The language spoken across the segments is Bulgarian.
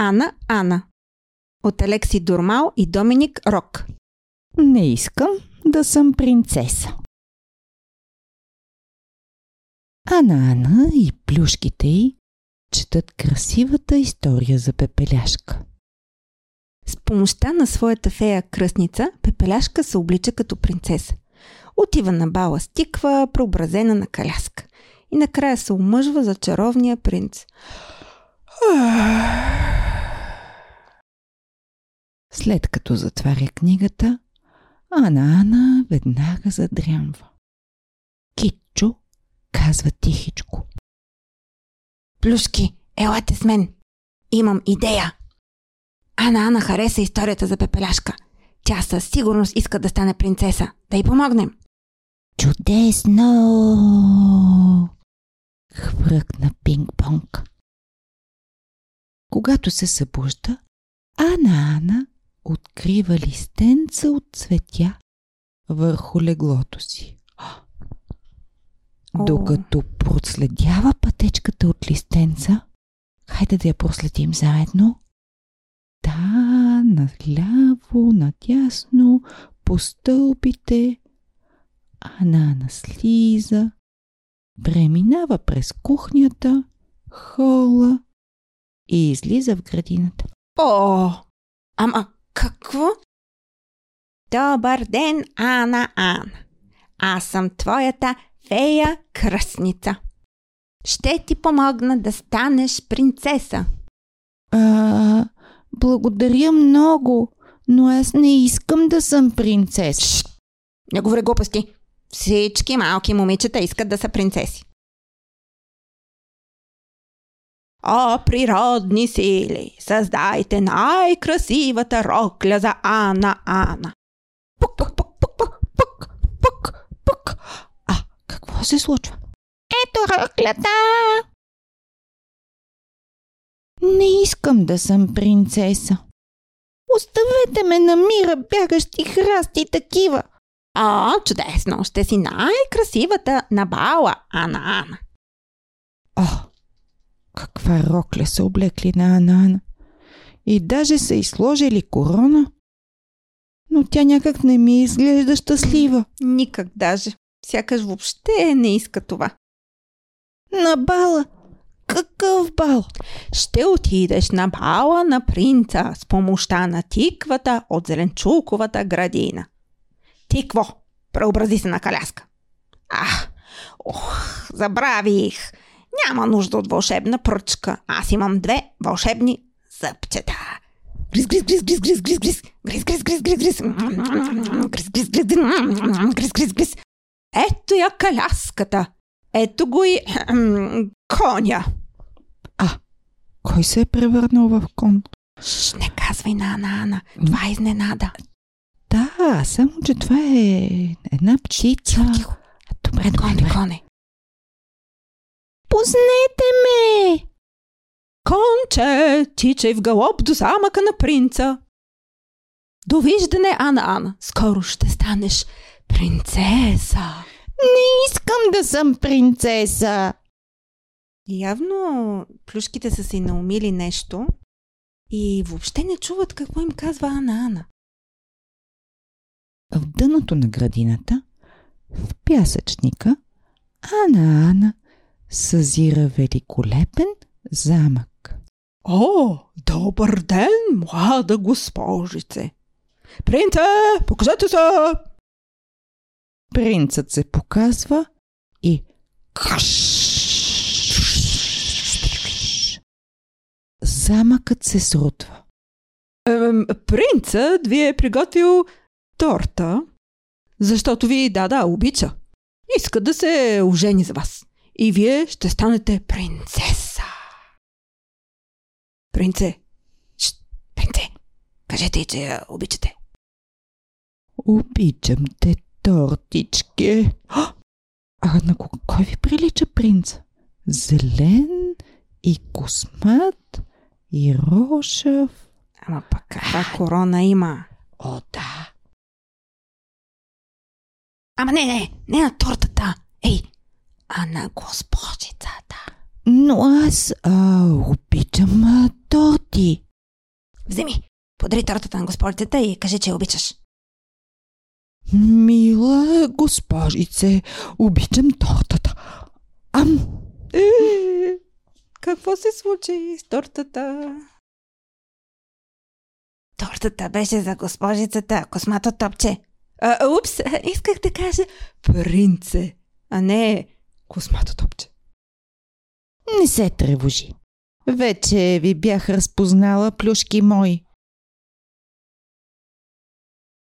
Ана Ана от Алекси Дурмал и Доминик Рок. Не искам да съм принцеса. Ана Ана и плюшките й четат красивата история за Пепеляшка. С помощта на своята фея кръстница, Пепеляшка се облича като принцеса. Отива на бала с тиква, преобразена на каляска. И накрая се омъжва за чаровния принц. След като затваря книгата, Ана Ана веднага задрямва. Китчо казва тихичко. Плюшки, елате с мен. Имам идея. Ана Ана хареса историята за Пепеляшка. Тя със сигурност иска да стане принцеса. Да й помогнем. Чудесно! Хвъркна пинг-понг. Когато се събужда, Ана Ана открива листенца от цветя върху леглото си. О. Докато проследява пътечката от листенца, хайде да я проследим заедно. Да, наляво, надясно, по стълбите. Ана слиза, преминава през кухнята, хола и излиза в градината. О, ама какво? Добър ден, Ана Ана. Аз съм твоята фея кръстница. Ще ти помогна да станеш принцеса. А, благодаря много, но аз не искам да съм принцес. Шш! Не говори глупости. Всички малки момичета искат да са принцеси. О, природни сили, създайте най-красивата рокля за Ана Ана. Пук, пук, пук, пук, пук, пук, пук. А, какво се случва? Ето роклята! Не искам да съм принцеса. Оставете ме на мира, бягащи храсти такива. О, чудесно! Ще си най-красивата на бала, Ана Ана. О, каква рокля са облекли на Анана. И даже са изложили корона. Но тя някак не ми изглежда щастлива. Никак даже. Сякаш въобще не иска това. На бала. Какъв бал? Ще отидеш на бала на принца с помощта на тиквата от зеленчуковата градина. Тикво, преобрази се на каляска. Ах, ох, забравих. Няма нужда от вълшебна пръчка. Аз имам две вълшебни зъбчета. Гриз, гриз, гриз, гриз, гриз, гриз, гриз, гриз, гриз, гриз, гриз, гриз, гриз, гриз, гриз, гриз, гриз, гриз. Ето я каляската. Ето го и коня. А, кой се е превърнал в кон? Шш, не казвай на Ана Ана. Това е изненада. Да, само че това е една птица. Тихо, тихо. Добре, добре, добре. коне. Пуснете ме! Конче, тичай в галоп до замъка на принца. Довиждане, Ана Ана. Скоро ще станеш принцеса. Не искам да съм принцеса. Явно плюшките са си наумили нещо и въобще не чуват какво им казва Ана Ана. В дъното на градината, в пясъчника, Ана Ана съзира великолепен замък. О, добър ден, млада госпожице! Принце, покажете се! Принцът се показва и замъкът се срутва. Ем, принцът ви е приготвил торта, защото ви, да, да, обича. Иска да се ожени за вас. И вие ще станете принцеса. Принце, Шт, принце, кажете че я обичате. Обичам те, тортички. А, а на ко- кой ви прилича принц? Зелен и космат и рошав. Ама пък каква корона има? О, да. Ама не, не, не на тортата. Ей, а на госпожицата. Но аз а, обичам а, торти. Вземи, подри тортата на госпожицата и кажи, че я обичаш. Мила госпожице, обичам тортата. Ам! Е, какво се случи с тортата? Тортата беше за госпожицата, космато топче. А, упс, исках да кажа принце, а не космато топче. Не се тревожи. Вече ви бях разпознала плюшки мои.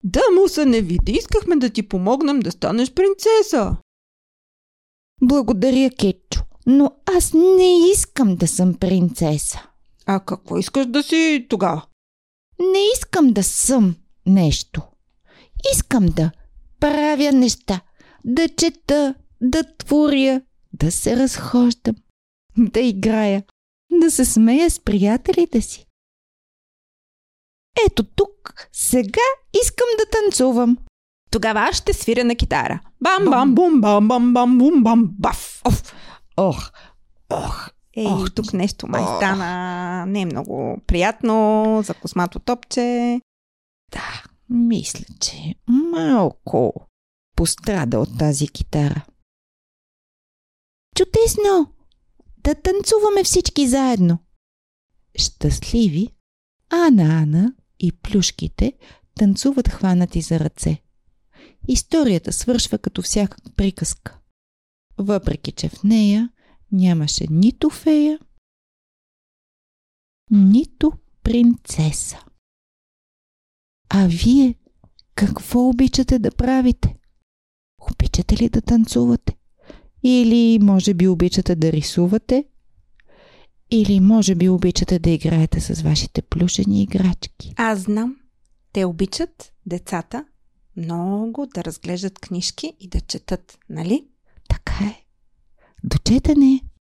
Да му се не види, искахме да ти помогнем да станеш принцеса. Благодаря, Кетчо, но аз не искам да съм принцеса. А какво искаш да си тогава? Не искам да съм нещо. Искам да правя неща, да чета, да творя, да се разхождам, да играя, да се смея с приятелите си. Ето тук, сега искам да танцувам. Тогава аз ще свиря на китара. Бам, бам, бум, бам, бам, бам, бум, бам, баф. Оф, ох, ох, Ей, Ох, тук нещо май стана не е много приятно за космато топче. да, мисля, че малко пострада от тази китара. Чудесно! Да танцуваме всички заедно. Щастливи, Ана Ана и плюшките танцуват хванати за ръце. Историята свършва като всяка приказка. Въпреки, че в нея нямаше нито фея, нито принцеса. А вие какво обичате да правите? Обичате ли да танцувате? Или може би обичате да рисувате? Или може би обичате да играете с вашите плюшени играчки? Аз знам, те обичат децата много да разглеждат книжки и да четат, нали? Така е. До четене